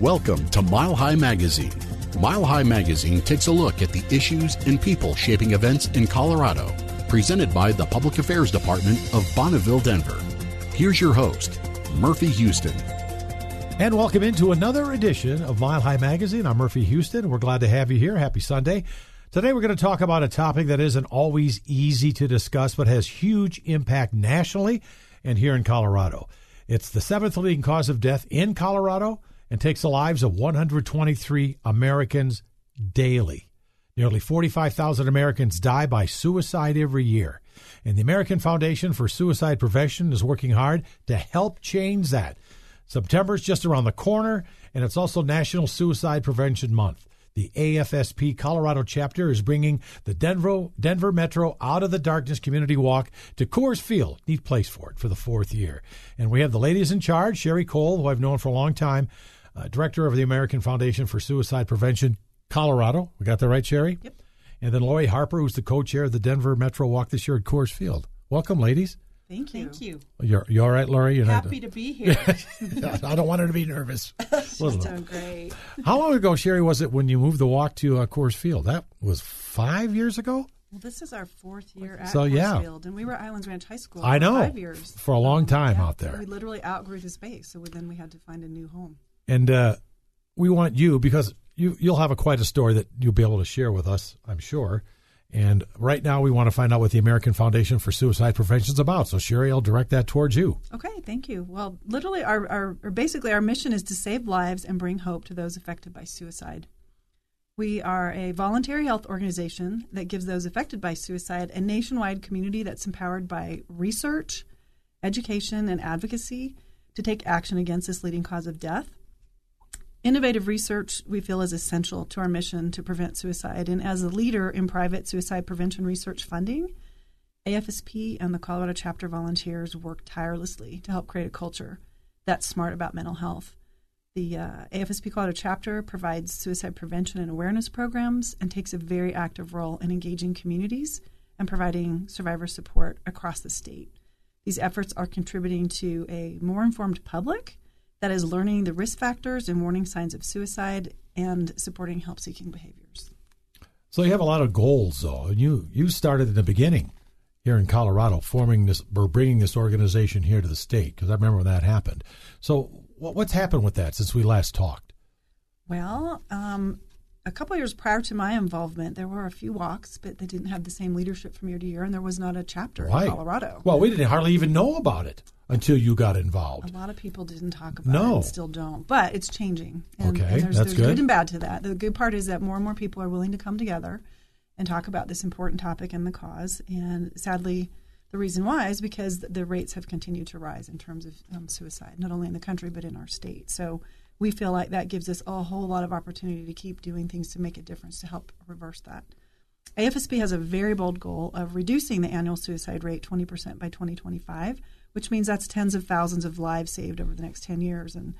Welcome to Mile High Magazine. Mile High Magazine takes a look at the issues and people shaping events in Colorado. Presented by the Public Affairs Department of Bonneville, Denver. Here's your host, Murphy Houston. And welcome into another edition of Mile High Magazine. I'm Murphy Houston. We're glad to have you here. Happy Sunday. Today we're going to talk about a topic that isn't always easy to discuss, but has huge impact nationally and here in Colorado. It's the seventh leading cause of death in Colorado and takes the lives of 123 Americans daily. Nearly 45,000 Americans die by suicide every year. And the American Foundation for Suicide Prevention is working hard to help change that. September is just around the corner, and it's also National Suicide Prevention Month. The AFSP Colorado chapter is bringing the Denver, Denver Metro Out of the Darkness Community Walk to Coors Field. Neat place for it for the fourth year. And we have the ladies in charge, Sherry Cole, who I've known for a long time, uh, director of the American Foundation for Suicide Prevention, Colorado. We got that right, Sherry? Yep. And then Lori Harper, who's the co-chair of the Denver Metro Walk this year at Coors Field. Welcome, ladies. Thank you. Thank you. You're, you all right, Lori? You're Happy to be here. I don't want her to be nervous. Listen, Doing great. How long ago, Sherry, was it when you moved the walk to uh, Coors Field? That was five years ago? Well, this is our fourth year at So, yeah. Field, and we were at Highlands Ranch High School. I know. five years For a long time Yeah, out there. We literally outgrew the space, so then we had to find a new home. And uh, we want you because you you'll have a quite a story that you'll be able to share with us, I'm sure. And right now, we want to find out what the American Foundation for Suicide Prevention is about. So, Sherry, I'll direct that towards you. Okay, thank you. Well, literally, our, our or basically our mission is to save lives and bring hope to those affected by suicide. We are a voluntary health organization that gives those affected by suicide a nationwide community that's empowered by research, education, and advocacy to take action against this leading cause of death. Innovative research we feel is essential to our mission to prevent suicide. And as a leader in private suicide prevention research funding, AFSP and the Colorado chapter volunteers work tirelessly to help create a culture that's smart about mental health. The uh, AFSP Colorado chapter provides suicide prevention and awareness programs and takes a very active role in engaging communities and providing survivor support across the state. These efforts are contributing to a more informed public that is learning the risk factors and warning signs of suicide and supporting help seeking behaviors. So, you have a lot of goals, though. And you, you started in the beginning here in Colorado, forming this or bringing this organization here to the state, because I remember when that happened. So, what, what's happened with that since we last talked? Well, um, a couple years prior to my involvement, there were a few walks, but they didn't have the same leadership from year to year, and there was not a chapter Why? in Colorado. Well, we didn't hardly even know about it until you got involved. A lot of people didn't talk about No. it and still don't, but it's changing. And, Okay, and there's, that's there's good. and bad to that. The good part is that more and more people are willing to come together and talk about this important topic and the cause. And sadly, the reason why is because the rates have continued to rise in terms of um, suicide, not only in the country but in our state. So we feel like that gives us a whole lot of opportunity to keep doing things to make a difference to help reverse that. AFSP has a very bold goal of reducing the annual suicide rate 20% by 2025, which means that's tens of thousands of lives saved over the next 10 years. And,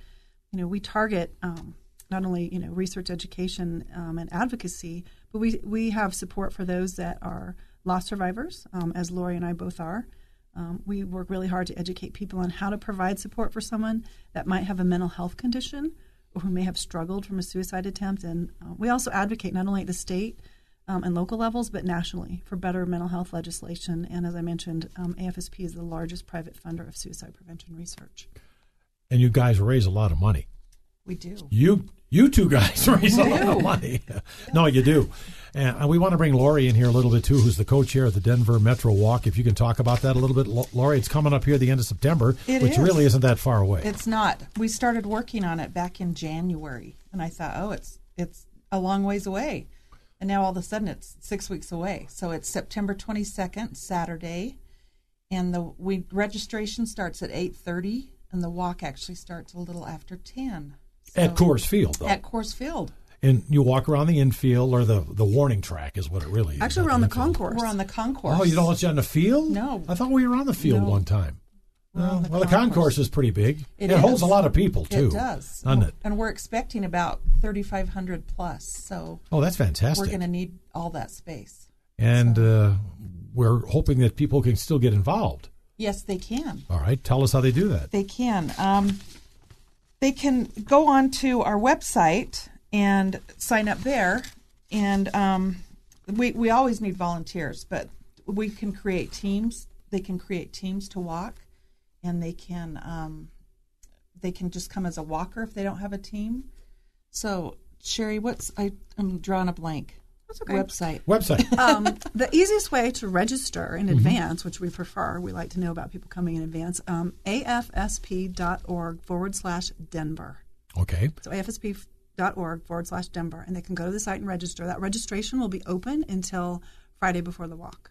you know, we target um, not only, you know, research, education, um, and advocacy, but we, we have support for those that are loss survivors, um, as Lori and I both are. Um, we work really hard to educate people on how to provide support for someone that might have a mental health condition or who may have struggled from a suicide attempt. And uh, we also advocate not only at the state um, and local levels, but nationally for better mental health legislation. And as I mentioned, um, AFSP is the largest private funder of suicide prevention research. And you guys raise a lot of money. We do. You you two guys raise a lot of money. no, you do. And we want to bring Lori in here a little bit too, who's the co-chair of the Denver Metro Walk. If you can talk about that a little bit, Lori, it's coming up here at the end of September, It which is. really isn't that far away. It's not. We started working on it back in January, and I thought, oh, it's it's a long ways away, and now all of a sudden it's six weeks away. So it's September twenty second, Saturday, and the we registration starts at eight thirty, and the walk actually starts a little after ten. at Coors Field, though. At Coors Field. and you walk around the infield or the the warning track is what it really is. Actually, we're on the infield. concourse. We're on the concourse. Oh, you don't let you on the field? No. I thought we were on the field No. one time. We're on the well, the concourse. concourse is pretty big. It holds a lot of people too. It does, doesn't it? And we're expecting about thirty five hundred plus. So Oh, that's fantastic. we're going to need all that space. and uh, we're hoping that people can still get involved. Yes, they can. All right, tell us how they do that. They can. Um, they can go on to our website and sign up there. And um, we, we always need volunteers, but we can create teams. They can create teams to walk, and they can um, they can just come as a walker if they don't have a team. So Sherry, what's I, I'm drawing a blank. That's okay. Website. Website. um, the easiest way to register Mm-hmm. in advance, which we prefer, we like to know about people coming in advance, um, afsp.org forward slash Denver. Okay. So afsp.org forward slash Denver, and they can go to the site and register. That registration will be open until Friday before the walk.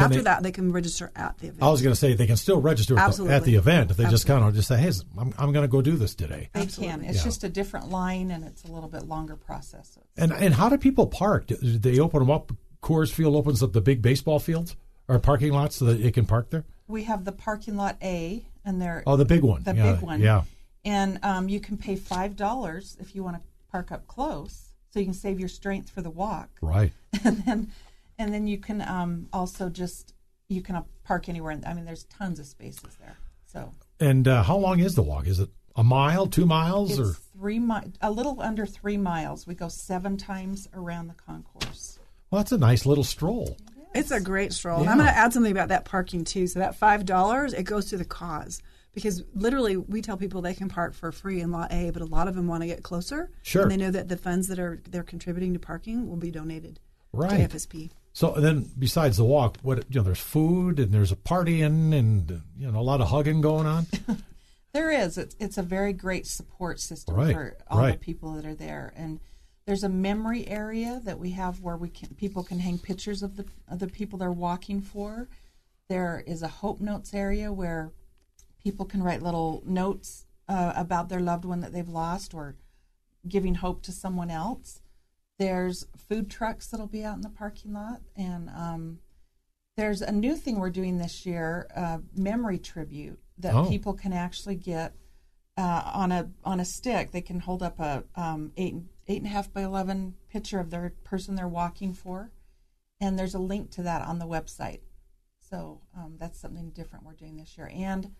Can After they- that, they can register at the event. I was going to say they can still register at the, Absolutely. at the event if they just kind of just say, "Hey, I'm, I'm going to go do this today." They Absolutely. can. It's Yeah. just a different line, and it's a little bit longer process. And and how do people park? Do do they open them up? Coors Field opens up the big baseball fields or parking lots so that it can park there. We have the parking lot A, and there Oh, the big one. the yeah, big one. Yeah. And um, you can pay five dollars if you want to park up close, so you can save your strength for the walk. Right. and then, and then you can um, also just you can uh, park anywhere. I mean, there's tons of spaces there. So And uh, how long is the walk? Is it a mile, two miles, it's or three mi- a little under three miles. We go seven times around the concourse. well, that's a nice little stroll. It's a great stroll. And Yeah. I'm going to add something about that parking too. So that five dollars, it goes to the cause because literally we tell people they can park for free in Lot A, but a lot of them want to get closer. Sure. And they know that the funds that are they're contributing to parking will be donated Right. to FSP. So then besides the walk, what you know, there's food and there's a partying and you know a lot of hugging going on. There is. It's, it's a very great support system Right, for all right. the people that are there, and there's a memory area that we have where we can people can hang pictures of the of the people they're walking for. There is a hope notes area where people can write little notes uh, about their loved one that they've lost or giving hope to someone else. There's food trucks that'll be out in the parking lot, and um, there's a new thing we're doing this year, uh, memory tribute that Oh. people can actually get uh, on a on a stick. They can hold up a um, eight eight and a half by eleven picture of their person they're walking for, and there's a link to that on the website. So um, that's something different we're doing this year, and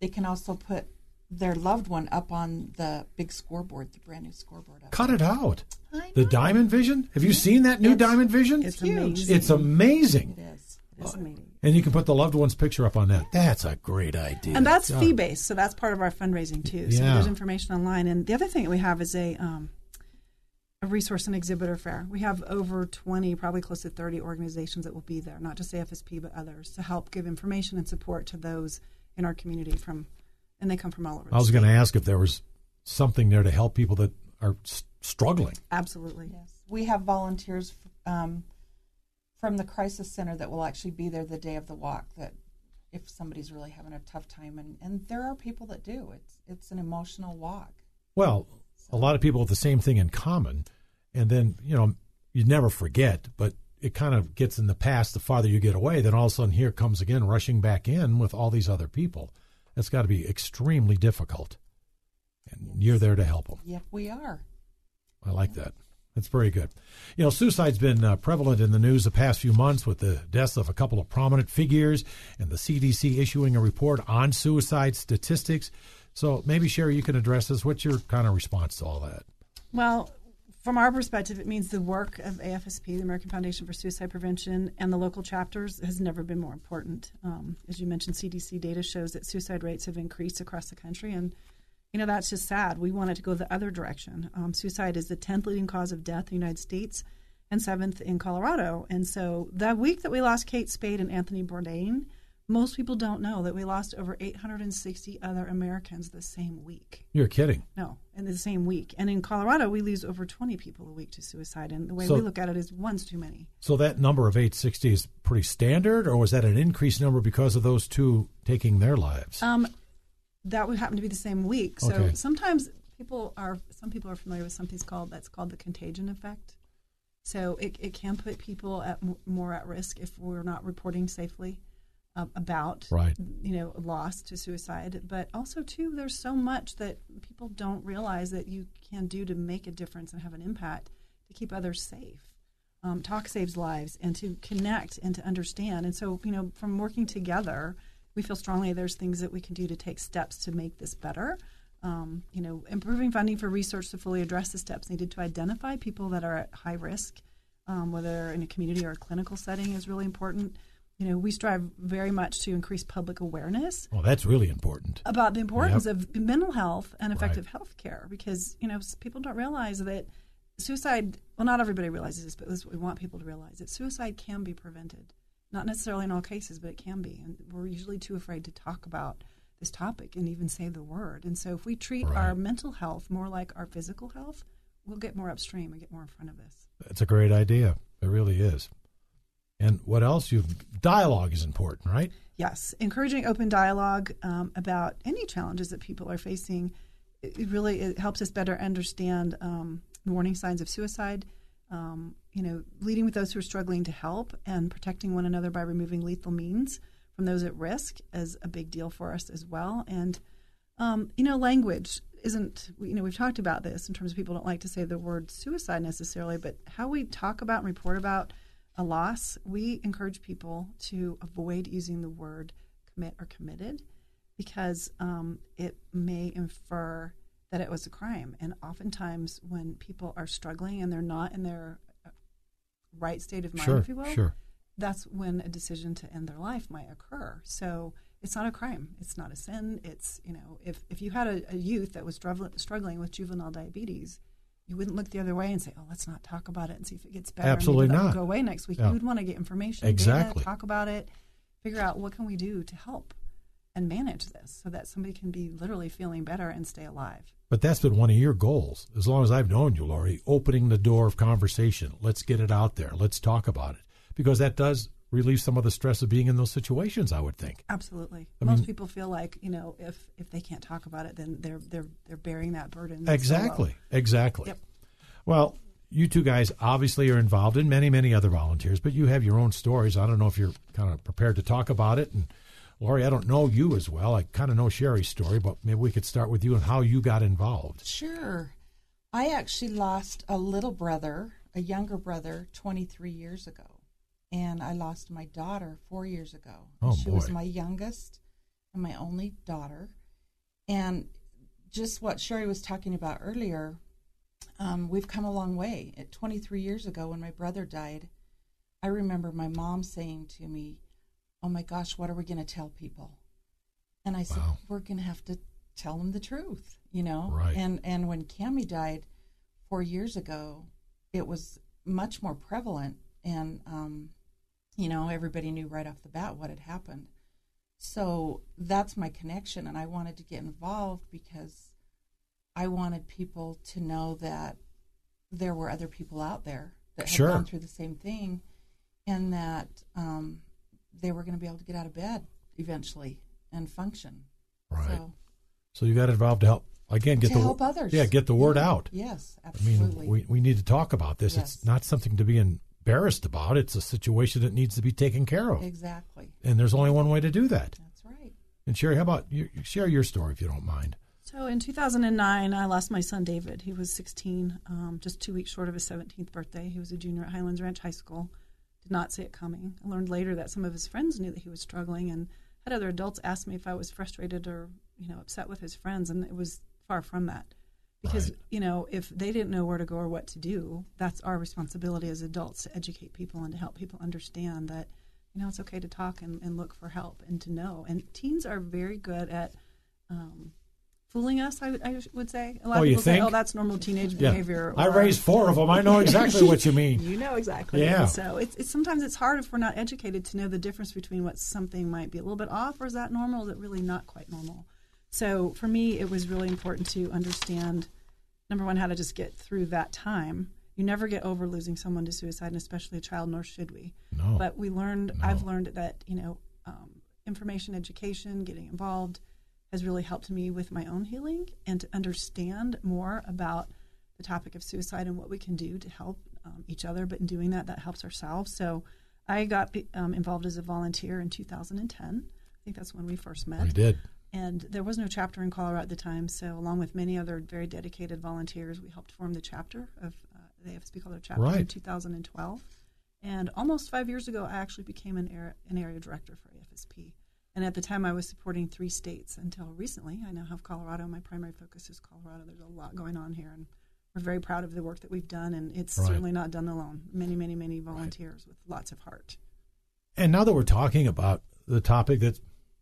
they can also put their loved one up on the big scoreboard, the brand new scoreboard. Up Cut it out. I The. Diamond Vision. Have you seen that new It's- Diamond Vision? It's huge. amazing. It's amazing. It is. It is amazing. And you can put the loved one's picture up on that. That's a great idea. And that's fee based, so that's part of our fundraising too. So Yeah. there's information online. And the other thing that we have is a um, a resource and exhibitor fair. We have over 20, probably close to 30 organizations that will be there, not just AFSP but others, to help give information and support to those in our community from, and they come from all over. I was going to ask if there was something there to help people that are s- struggling. Absolutely. Yes, we have volunteers um, from the crisis center that will actually be there the day of the walk. That if somebody's really having a tough time, and, and there are people that do. It's it's an emotional walk. Well, a lot of people have the same thing in common, and then you know you never forget, but it kind of gets in the past. The farther you get away, then all of a sudden here comes again, rushing back in with all these other people. That's got to be extremely difficult, and you're there to help them. Yep, we are. I like that. That's very good. You know, suicide's been uh, prevalent in the news the past few months with the deaths of a couple of prominent figures and the CDC issuing a report on suicide statistics. So maybe, Sherry, you can address this. What's your kind of response to all that? Well, from our perspective, it means the work of AFSP, the American Foundation for Suicide Prevention, and the local chapters has never been more important. Um, as you mentioned, CDC data shows that suicide rates have increased across the country, and you know that's just sad. We want it to go the other direction. Um, suicide is the tenth leading cause of death in the United States and seventh in Colorado. And so that week that we lost Kate Spade and Anthony Bourdain, most people don't know that we lost over 860 other Americans the same week. You're kidding. No, in the same week. And in Colorado, we lose over 20 people a week to suicide. And the way So- we look at it is one's too many. So that number of 860 is pretty standard, or was that an increased number because of those two taking their lives? Um, that would happen to be the same week. So Okay. sometimes people are, some people are familiar with something called, that's called the contagion effect. So it, it can put people at more at risk if we're not reporting safely uh, about, Right. you know, loss to suicide. But also too, there's so much that people don't realize that you can do to make a difference and have an impact to keep others safe. Um, talk saves lives, and to connect and to understand. And so, you know, from working together, we feel strongly there's things that we can do to take steps to make this better. Um, you know, improving funding for research to fully address the steps needed to identify people that are at high risk, um, whether in a community or a clinical setting, is really important. You know, we strive very much to increase public awareness Well, that's really important. about the importance Yep. of mental health and effective Right. health care because you know people don't realize that suicide well not everybody realizes this but this is what we want people to realize that suicide can be prevented not necessarily in all cases but it can be and we're usually too afraid to talk about this topic and even say the word and so if we treat our mental health more like our physical health we'll get more upstream and get more in front of this That's a great idea. It really is. And what else? You dialogue is important, right? Yes, encouraging open dialogue um, about any challenges that people are facing. It really it helps us better understand um, warning signs of suicide. Um, you know, leading with those who are struggling to help and protecting one another by removing lethal means from those at risk is a big deal for us as well. And um, you know, language isn't. You know, we've talked about this in terms of people don't like to say the word suicide necessarily, but how we talk about and report about a loss, we encourage people to avoid using the word commit or committed because um, it may infer that it was a crime. And oftentimes, when people are struggling and they're not in their uh, right state of mind, sure, if you will, sure. that's when a decision to end their life might occur. So it's not a crime. It's not a sin. It's, you know, if, if you had a, a youth that was struggling, struggling with juvenile diabetes, you wouldn't look the other way and say, "Oh, let's not talk about it and see if it gets better." Absolutely not. Go away next week. Yeah. You would want to get information, Exactly. data, talk about it, figure out what can we do to help and manage this, so that somebody can be literally feeling better and stay alive. But that's been one of your goals, as long as I've known you, Lori, opening the door of conversation. Let's get it out there. Let's talk about it. Because that does relieve some of the stress of being in those situations, I would think. Absolutely. I Most mean- people feel like you know if if they can't talk about it, then they're they're they're bearing that burden. Exactly. solo. Exactly. Yep. Well, you two guys obviously are involved in many, many other volunteers, but you have your own stories. I don't know if you're kind of prepared to talk about it. And Lori, I don't know you as well. I kind of know Sherry's story, but maybe we could start with you and how you got involved. Sure. I actually lost a little brother, a younger brother, 23 years ago. And I lost my daughter four years ago. Oh, she was my youngest and my only daughter. And just what Sherry was talking about earlier, um, we've come a long way. At 23 years ago, when my brother died, I remember my mom saying to me, Oh my gosh, what are we going to tell people? And I said, Wow. We're going to have to tell them the truth, you know? Right. And, and when Cami died four years ago, it was much more prevalent. And, um, you know, everybody knew right off the bat what had happened. So that's my connection. And I wanted to get involved because I wanted people to know that there were other people out there that had Sure. gone through the same thing and that um, they were going to be able to get out of bed eventually and function. Right. So, So you got involved to help, again, get to the help others. Yeah, get the word Yeah. out. Yes, absolutely. I mean, we, we need to talk about this. It's not something to be embarrassed about. It's a situation that needs to be taken care of. exactly. And there's only one way to do that. That's right. And Sherry, how about you share your story if you don't mind? So in 2009, I lost my son David. He was 16, um, just two weeks short of his 17th birthday. He was a junior at Highlands Ranch High School. Did not see it coming. I learned later that some of his friends knew that he was struggling, and had other adults ask me if I was frustrated or you know upset with his friends, and it was far from that. Because Right. you know, if they didn't know where to go or what to do, that's our responsibility as adults to educate people and to help people understand that you know it's okay to talk and, and look for help and to know. And teens are very good at um, fooling us. I would, I would say a lot Oh, of people say, think? "Oh, that's normal teenage Yeah. behavior." I or- raised four of them. I know exactly what you mean. you know exactly. Yeah. So it's, it's sometimes it's hard if we're not educated to know the difference between what something might be a little bit off or is that normal? Is it really not quite normal? So for me, it was really important to understand number one how to just get through that time. You never get over losing someone to suicide, and especially a child, nor should we. No. But we learned. No. I've learned that you know, um, information, education, getting involved, has really helped me with my own healing and to understand more about the topic of suicide and what we can do to help um, each other. But in doing that, that helps ourselves. So I got um, involved as a volunteer in 2010. I think that's when we first met We did. And there was no chapter in Colorado at the time. So, along with many other very dedicated volunteers, we helped form the chapter of uh, the AFSP Colorado chapter in 2012. And almost five years ago, I actually became an area, an area director for AFSP. And at the time, I was supporting three states until recently. I now have Colorado. My primary focus is Colorado. There's a lot going on here, and we're very proud of the work that we've done. And it's Right. certainly not done alone. Many, many, many volunteers with lots of heart. And now that we're talking about the topic that's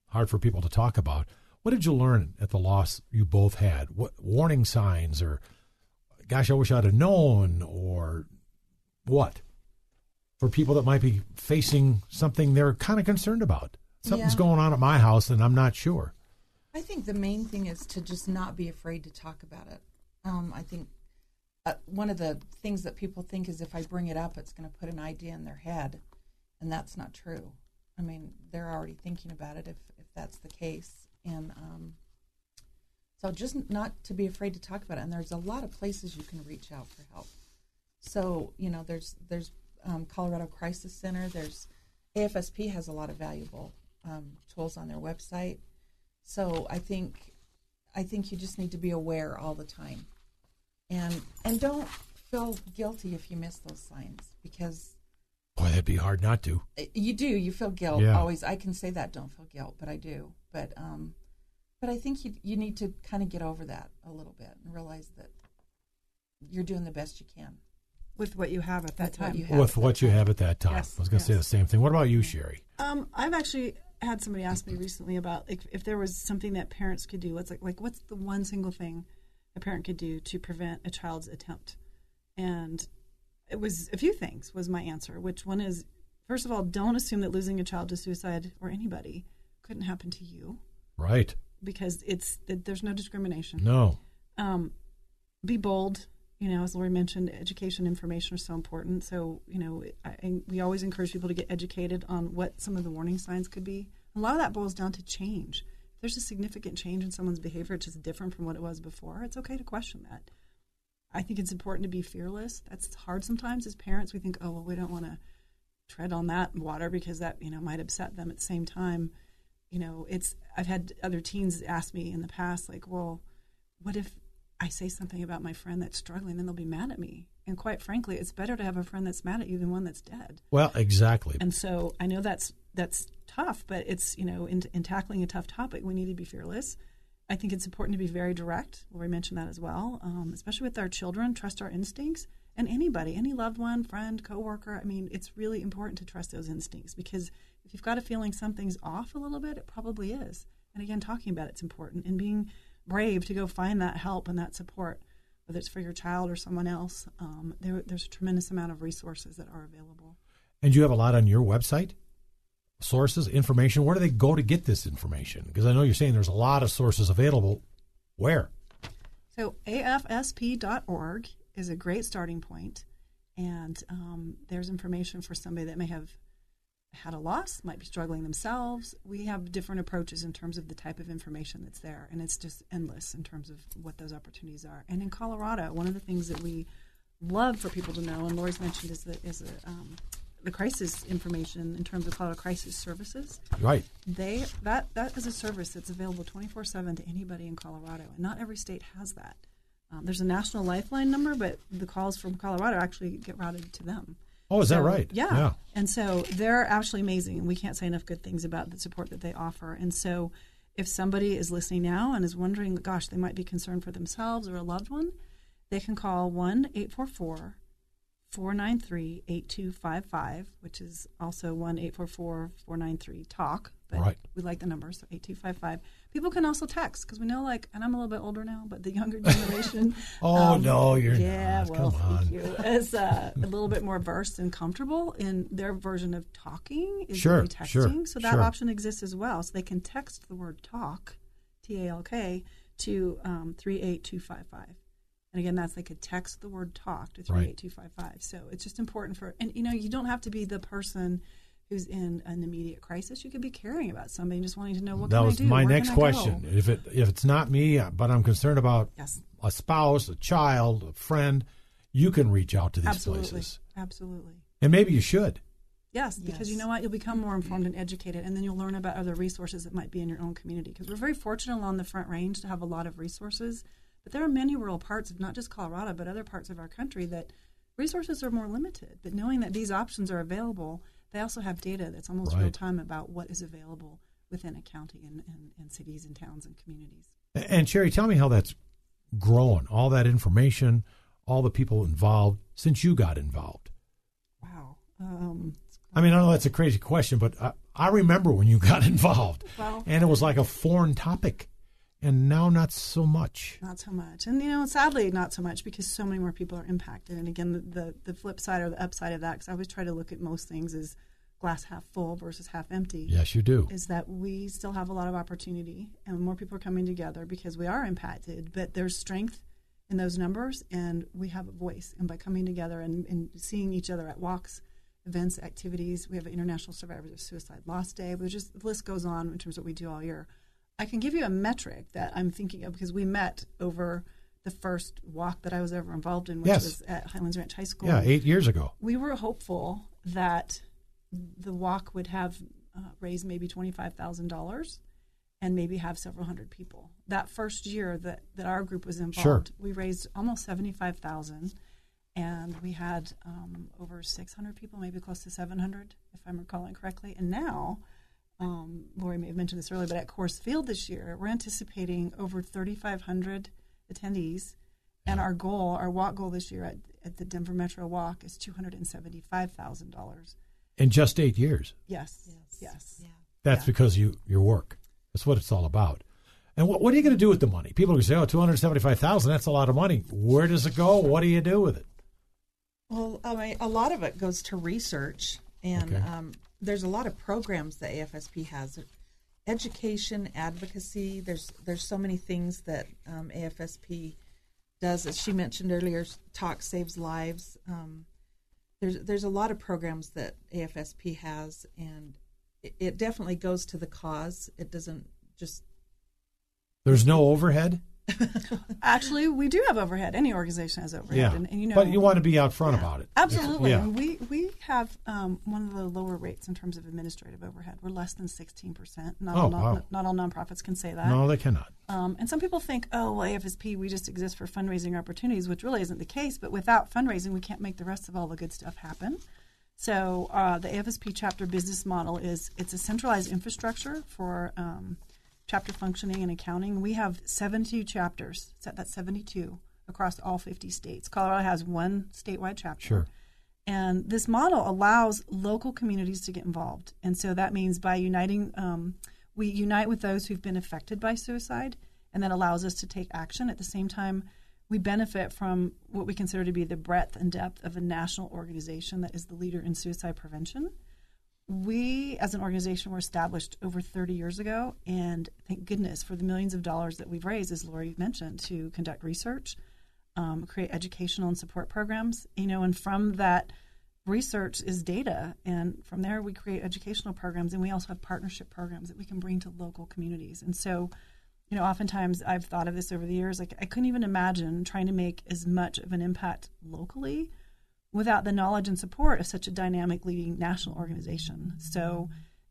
hard for people to talk about, what did you learn at the loss you both had? What warning signs or gosh, I wish I'd have known or what? For people that might be facing something they're kind of concerned about. Something's Yeah. going on at my house and I'm not sure. I think the main thing is to just not be afraid to talk about it. Um, I think uh, one of the things that people think is if I bring it up, it's going to put an idea in their head, and that's not true. I mean, they're already thinking about it if, if that's the case, and um, so just not to be afraid to talk about it. And there's a lot of places you can reach out for help. So you know, there's there's um, Colorado Crisis Center. There's AFSP has a lot of valuable um, tools on their website. So I think I think you just need to be aware all the time, and and don't feel guilty if you miss those signs because Boy, that'd be hard not to. uh, you do. You feel guilt Yeah. always. I can say that. Don't feel guilt, but I do. But um, but I think you you need to kind of get over that a little bit and realize that you're doing the best you can. With what you have at that With time. you have. With what you have at that time. Yes, I was going to say the same thing. What about you, Sherry? Um, I've actually had somebody ask me recently about like, if there was something that parents could do. What's like, like what's the one single thing a parent could do to prevent a child's attempt? And it was a few things. Was my answer. Which one is first of all, don't assume that losing a child to suicide or anybody couldn't happen to you Right. because it's there's no discrimination. No. um, be bold. You know, as Lori mentioned, education, information are so important. So, you know, I, I, we always encourage people to get educated on what some of the warning signs could be. A lot of that boils down to change. If there's a significant change in someone's behavior, it's just different from what it was before. It's okay to question that. I think it's important to be fearless. That's hard sometimes as parents. We think, oh, well, we don't want to tread on that water because that, you know, might upset them at the same time. You know, it's, I've had other teens ask me in the past, like, well, what if I say something about my friend that's struggling, then they'll be mad at me. And quite frankly, it's better to have a friend that's mad at you than one that's dead. Well, exactly. And so I know that's that's tough, but it's you know in, in tackling a tough topic, we need to be fearless. I think it's important to be very direct. Lori mentioned that as well, um, especially with our children. Trust our instincts, and anybody, any loved one, friend, coworker. I mean, it's really important to trust those instincts because if you've got a feeling something's off a little bit, it probably is. And again, talking about it's important, and being brave to go find that help and that support, whether it's for your child or someone else. Um, there, there's a tremendous amount of resources that are available. And you have a lot on your website? Sources, information. Where do they go to get this information? Because I know you're saying there's a lot of sources available. Where? So afsp.org is a great starting point, and um, there's information for somebody that may have had a loss, might be struggling themselves. We have different approaches in terms of the type of information that's there, and it's just endless in terms of what those opportunities are. And in Colorado, one of the things that we love for people to know, and Lori's mentioned, is the is a, um, the crisis information in terms of Colorado Crisis Services Right. they that that is a service that's available 24/7 to anybody in Colorado and not every state has that. Um, there's a national lifeline number, but the calls from Colorado actually get routed to them. Oh, is that right? Yeah. Yeah. And so they're actually amazing. and We can't say enough good things about the support that they offer. And so if somebody is listening now and is wondering, gosh, they might be concerned for themselves or a loved one, they can call 1 844 493 8255, which is also 1 844 493 TALK. But Right. we like the number, so 8255. People can also text because we know, like, and I'm a little bit older now, but the younger generation. Oh, no, you're yeah, not. well, Come thank on. you. Is uh, a little bit more versed and comfortable in their version of talking is Sure, really sure, texting. so that sure. option exists as well. So they can text the word talk, T A L K, to um, 38255. And again, that's like a text the word talk to Right. 38255. So it's just important for, and you know, you don't have to be the person who's in an immediate crisis. You could be caring about somebody and just wanting to know what that can was I do? That was my Where next can go? question. If it if it's not me, uh, but I'm concerned about Yes, a spouse, a child, a friend, you can reach out to these absolutely. places. Absolutely. And maybe you should. Yes, because you know what? You'll become more informed mm-hmm. and educated, and then you'll learn about other resources that might be in your own community. Because we're very fortunate along the Front Range to have a lot of resources, but there are many rural parts of not just Colorado, but other parts of our country that resources are more limited. But knowing that these options are available, they also have data that's almost Right. real time about what is available within a county and, and, and cities and towns and communities. And Sherry, tell me how that's grown. All that information, all the people involved since you got involved. Wow. Um, I mean, I know that's a crazy question, but I, I remember when you got involved, Well- and it was like a foreign topic, and now not so much. Not so much, and you know, sadly, not so much because so many more people are impacted. And again, the the, the flip side or the upside of that, because I always try to look at most things as glass half full versus half empty. Yes, you do. Is that we still have a lot of opportunity, and more people are coming together because we are impacted. But there's strength in those numbers, and we have a voice. And by coming together and, and seeing each other at walks, events, activities, we have an International Survivors of Suicide Loss Day. But just the list goes on in terms of what we do all year. I can give you a metric that I'm thinking of because we met over the first walk that I was ever involved in, which Yes. was at Highlands Ranch High School. Yeah, eight years ago. We were hopeful that the walk would have uh, raised maybe twenty-five thousand dollars, and maybe have several hundred people. That first year that that our group was involved, Sure. we raised almost seventy-five thousand, and we had um, over six hundred people, maybe close to seven hundred, if I'm recalling correctly. And now, um, Lori may have mentioned this earlier, but at Coors Field this year, we're anticipating over thirty-five hundred attendees. And our goal, our walk goal this year at, at the Denver Metro Walk is two hundred and seventy-five thousand dollars. In just eight years. Yes, yes. yes That's Yeah. because you your work. That's what it's all about. And what, what are you going to do with the money? People are going to say, "Oh, two hundred seventy-five thousand. That's a lot of money." Where does it go? What do you do with it? Well, I mean, a lot of it goes to research, and Okay. um, there's a lot of programs that AFSP has, education, advocacy. There's there's so many things that um, AFSP does. As she mentioned earlier, Talk Saves Lives. Um, there's there's a lot of programs that AFSP has, and it, it definitely goes to the cause. It doesn't just There's no overhead. Actually, we do have overhead. Any organization has overhead, Yeah, and, and you know, but you want to be out front about it. absolutely. Yeah. We we have um, one of the lower rates in terms of administrative overhead. We're less than sixteen percent. Not Oh, all non, wow. not all nonprofits can say that. No, they cannot. Um, and some people think, oh, well, AFSP, we just exist for fundraising opportunities, which really isn't the case. But without fundraising, we can't make the rest of all the good stuff happen. So uh, the AFSP chapter business model is it's a centralized infrastructure for um, chapter functioning and accounting. We have 72 chapters, set that's 72 across all 50 states. Colorado has one statewide chapter. Sure. And this model allows local communities to get involved. And so that means by uniting, um, we unite with those who've been affected by suicide, and that allows us to take action. At the same time, we benefit from what we consider to be the breadth and depth of a national organization that is the leader in suicide prevention. We, as an organization, were established over 30 years ago, and thank goodness for the millions of dollars that we've raised, as Lori mentioned, to conduct research, um, create educational and support programs. You know, and from that research is data, and from there we create educational programs, and we also have partnership programs that we can bring to local communities. And so, you know, oftentimes I've thought of this over the years. Like I couldn't even imagine trying to make as much of an impact locally without the knowledge and support of such a dynamic leading national organization. So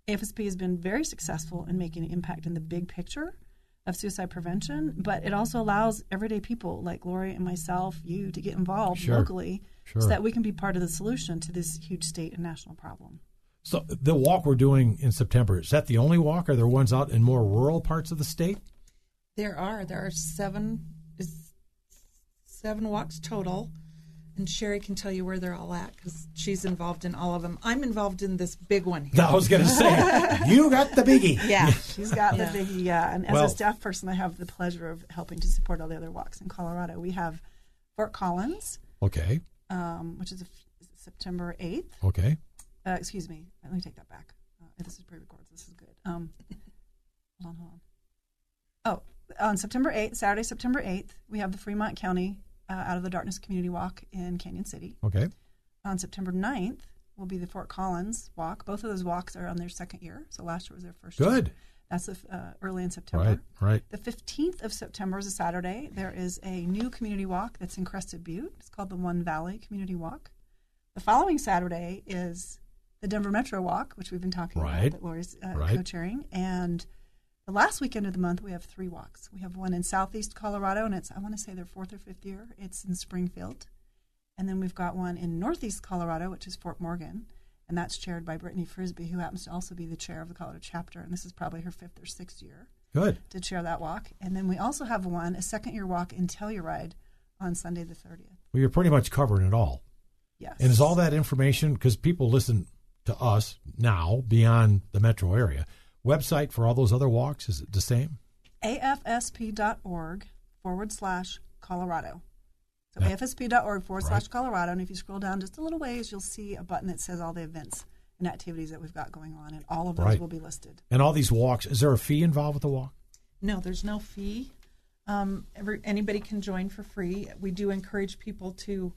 AFSP has been very successful in making an impact in the big picture of suicide prevention, but it also allows everyday people like Lori and myself, you, to get involved Sure. locally Sure. so that we can be part of the solution to this huge state and national problem. So the walk we're doing in September is that the only walk? Are there ones out in more rural parts of the state? There are. There are seven is seven walks total, and Sherry can tell you where they're all at because she's involved in all of them. I'm involved in this big one here. I was going to say you got the biggie. Yeah, She's got Yeah. the biggie, yeah. And as Well- a staff person, I have the pleasure of helping to support all the other walks in Colorado. We have Fort Collins, Okay. um, which is, a, September 8th. Okay. Uh, excuse me. Let me take that back. Uh, this is pre-recorded. This is good. Um, hold on, hold on. Oh, on September 8th, Saturday, September 8th, we have the Fremont County uh, Out of the Darkness Community Walk in Cañon City. Okay. On September 9th will be the Fort Collins Walk. Both of those walks are on their second year. So last year was their first year. Good. That's the, uh, early in September. Right. Right. The 15th of September is a Saturday. There is a new community walk that's in Crested Butte. It's called the One Valley Community Walk. The following Saturday is the Denver Metro Walk, which we've been talking Right. about, that Lori's uh, Right. co-chairing. And the last weekend of the month, we have three walks. We have one in Southeast Colorado, and it's, I want to say their fourth or fifth year. It's in Springfield. And then we've got one in Northeast Colorado, which is Fort Morgan. and that's chaired by Brittany Frisbee, who happens to also be the chair of the Colorado chapter, and this is probably her fifth or sixth year Good. to chair that walk. And then we also have one, a second year walk in Telluride on Sunday the 30th. Well, you're pretty much covering it all. Yes. And is all that information because people listen to us now beyond the metro area? Website for all those other walks is it the same? afsp.org forward slash Colorado. So Yeah. afsp.org forward Right. slash Colorado. And if you scroll down just a little ways, you'll see a button that says all the events and activities that we've got going on, and all of those Right. will be listed. And all these walks, is there a fee involved with the walk? No, there's no fee. Um, every, anybody can join for free. We do encourage people to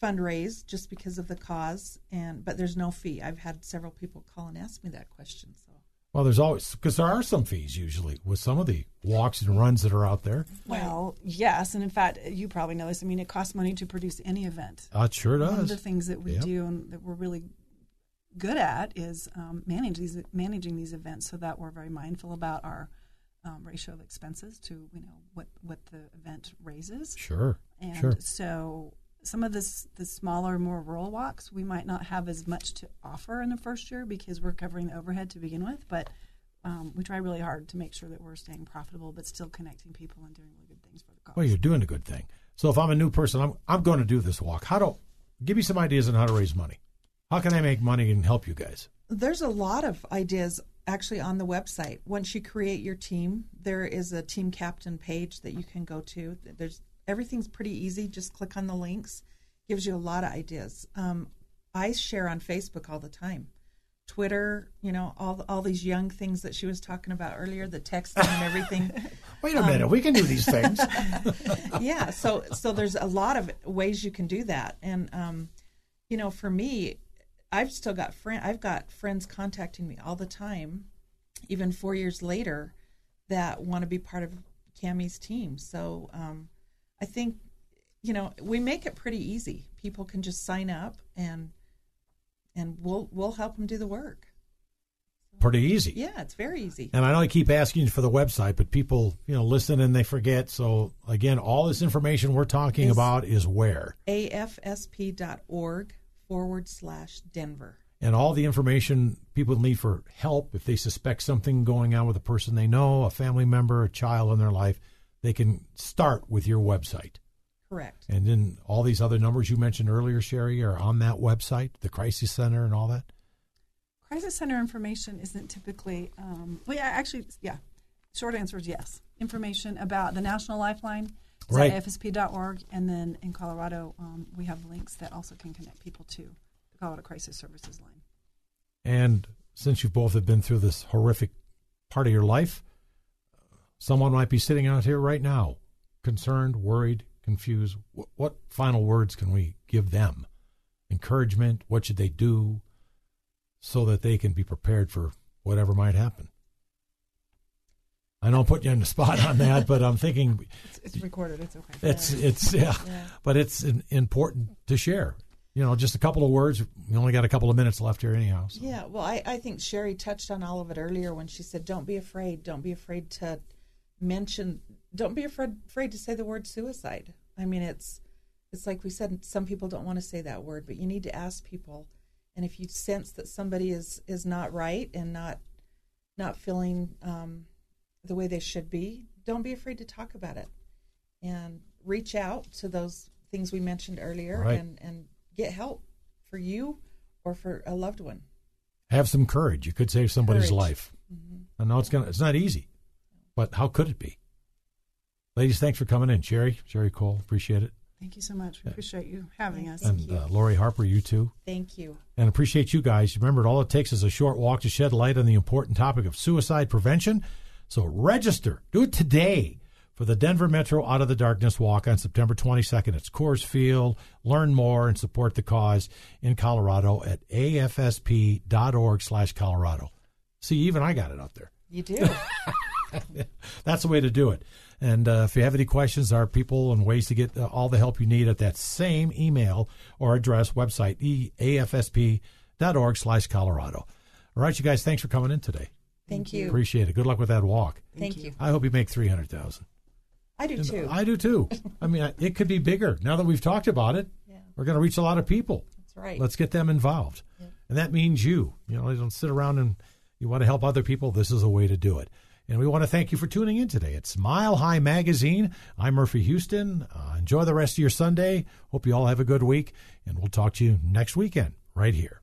fundraise just because of the cause, and but there's no fee. I've had several people call and ask me that question. So Well, there's always because there are some fees usually with some of the walks and runs that are out there. Well, yes. And in fact, you probably know this. I mean, it costs money to produce any event. Uh, it sure One of the things that we Yep. do and that we're really good at is um, manage these managing these events so that we're very mindful about our um, ratio of expenses to you know what what the event raises. Sure, And sure. so some of this the smaller, more rural walks, we might not have as much to offer in the first year because we're covering the overhead to begin with. But um, we try really hard to make sure that we're staying profitable, but still connecting people and doing really good things for the cause. Well, you're doing a good thing. So if I'm a new person, I'm I'm going to do this walk. How do give me some ideas on how to raise money? How can I make money and help you guys? there's a lot of ideas actually on the website. Once you create your team, there is a team captain page that you can go to. There's everything's pretty easy. Just click on the links. Gives you a lot of ideas. Um, I share on Facebook all the time. Twitter, you know, all all these young things that she was talking about earlier, the texting and everything. Wait a minute, we can do these things. yeah so so there's a lot of ways you can do that and um you know for me i've still got friend i've got friends contacting me all the time even four years later that want to be part of cammy's team so um i think you know we make it pretty easy. People can just sign up and and we'll we'll help them do the work. Pretty easy. yeah it's very easy. And I know I keep asking for the website, but people, you know, listen and they forget. So again, all this information we're talking Is- about is where, afsp.org forward slash denver. And all the information people need for help if they suspect something going on with a person they know, a family member, a child in their life, they can start with your website. correct And then all these other numbers you mentioned earlier, Sherry, are on that website, the crisis center and all that. Crisis center information isn't typically, um, well, yeah, actually, yeah. Short answer is yes. Information about the National Lifeline is Right. at fsp.org. And then in Colorado, um, we have links that also can connect people to the Colorado Crisis Services line. And since you both have been through this horrific part of your life, someone might be sitting out here right now, concerned, worried, confused. What, what final words can we give them? Encouragement? What should they do so that they can be prepared for whatever might happen? I know I'm putting you on the spot on that, but I'm thinking It's, it's recorded. It's okay. it's it's yeah, Yeah. but it's in, important to share. You know, just a couple of words. We only got a couple of minutes left here, anyhow. so. Yeah, well, I, I think Sherry touched on all of it earlier when she said, "Don't be afraid. Don't be afraid to mention. Don't be afraid afraid to say the word suicide." I mean, it's it's like we said. Some people don't want to say that word, but you need to ask people. And if you sense that somebody is is not right and not not feeling um, the way they should be, don't be afraid to talk about it and reach out to those things we mentioned earlier Right. and and get help for you or for a loved one. have some courage. You could save somebody's Courage. life. I know it's gonna. It's not easy, but how could it be? Ladies, thanks for coming in. Sherry, Sherry Cole, appreciate it, Thank you so much. We appreciate you having us. and uh, Lori Harper, you too, Thank you. and appreciate you guys. Remember, all it takes is a short walk to shed light on the important topic of suicide prevention. So register, do it today for the Denver Metro Out of the Darkness Walk on September 22nd. It's Coors Field. Learn more and support the cause in Colorado at afsp.org slash Colorado. See, even I got it out there. You do. That's the way to do it. And uh, if you have any questions, there are people and ways to get uh, all the help you need at that same email or address website, e- afsp.org slash Colorado. All right, you guys, thanks for coming in today. Thank you. Appreciate it. Good luck with that walk. Thank you. I hope you make 300000 I do too. I do too. I mean, I- it could be bigger. Now that we've talked about it, Yeah. we're going to reach a lot of people. That's right. Let's get them involved. Yep. and that means you. You know, you don't sit around and you want to help other people. This is a way to do it. And we want to thank you for tuning in today. It's Mile High Magazine. I'm Murphy Houston. Uh, enjoy the rest of your Sunday. Hope you all have a good week, and we'll talk to you next weekend right here.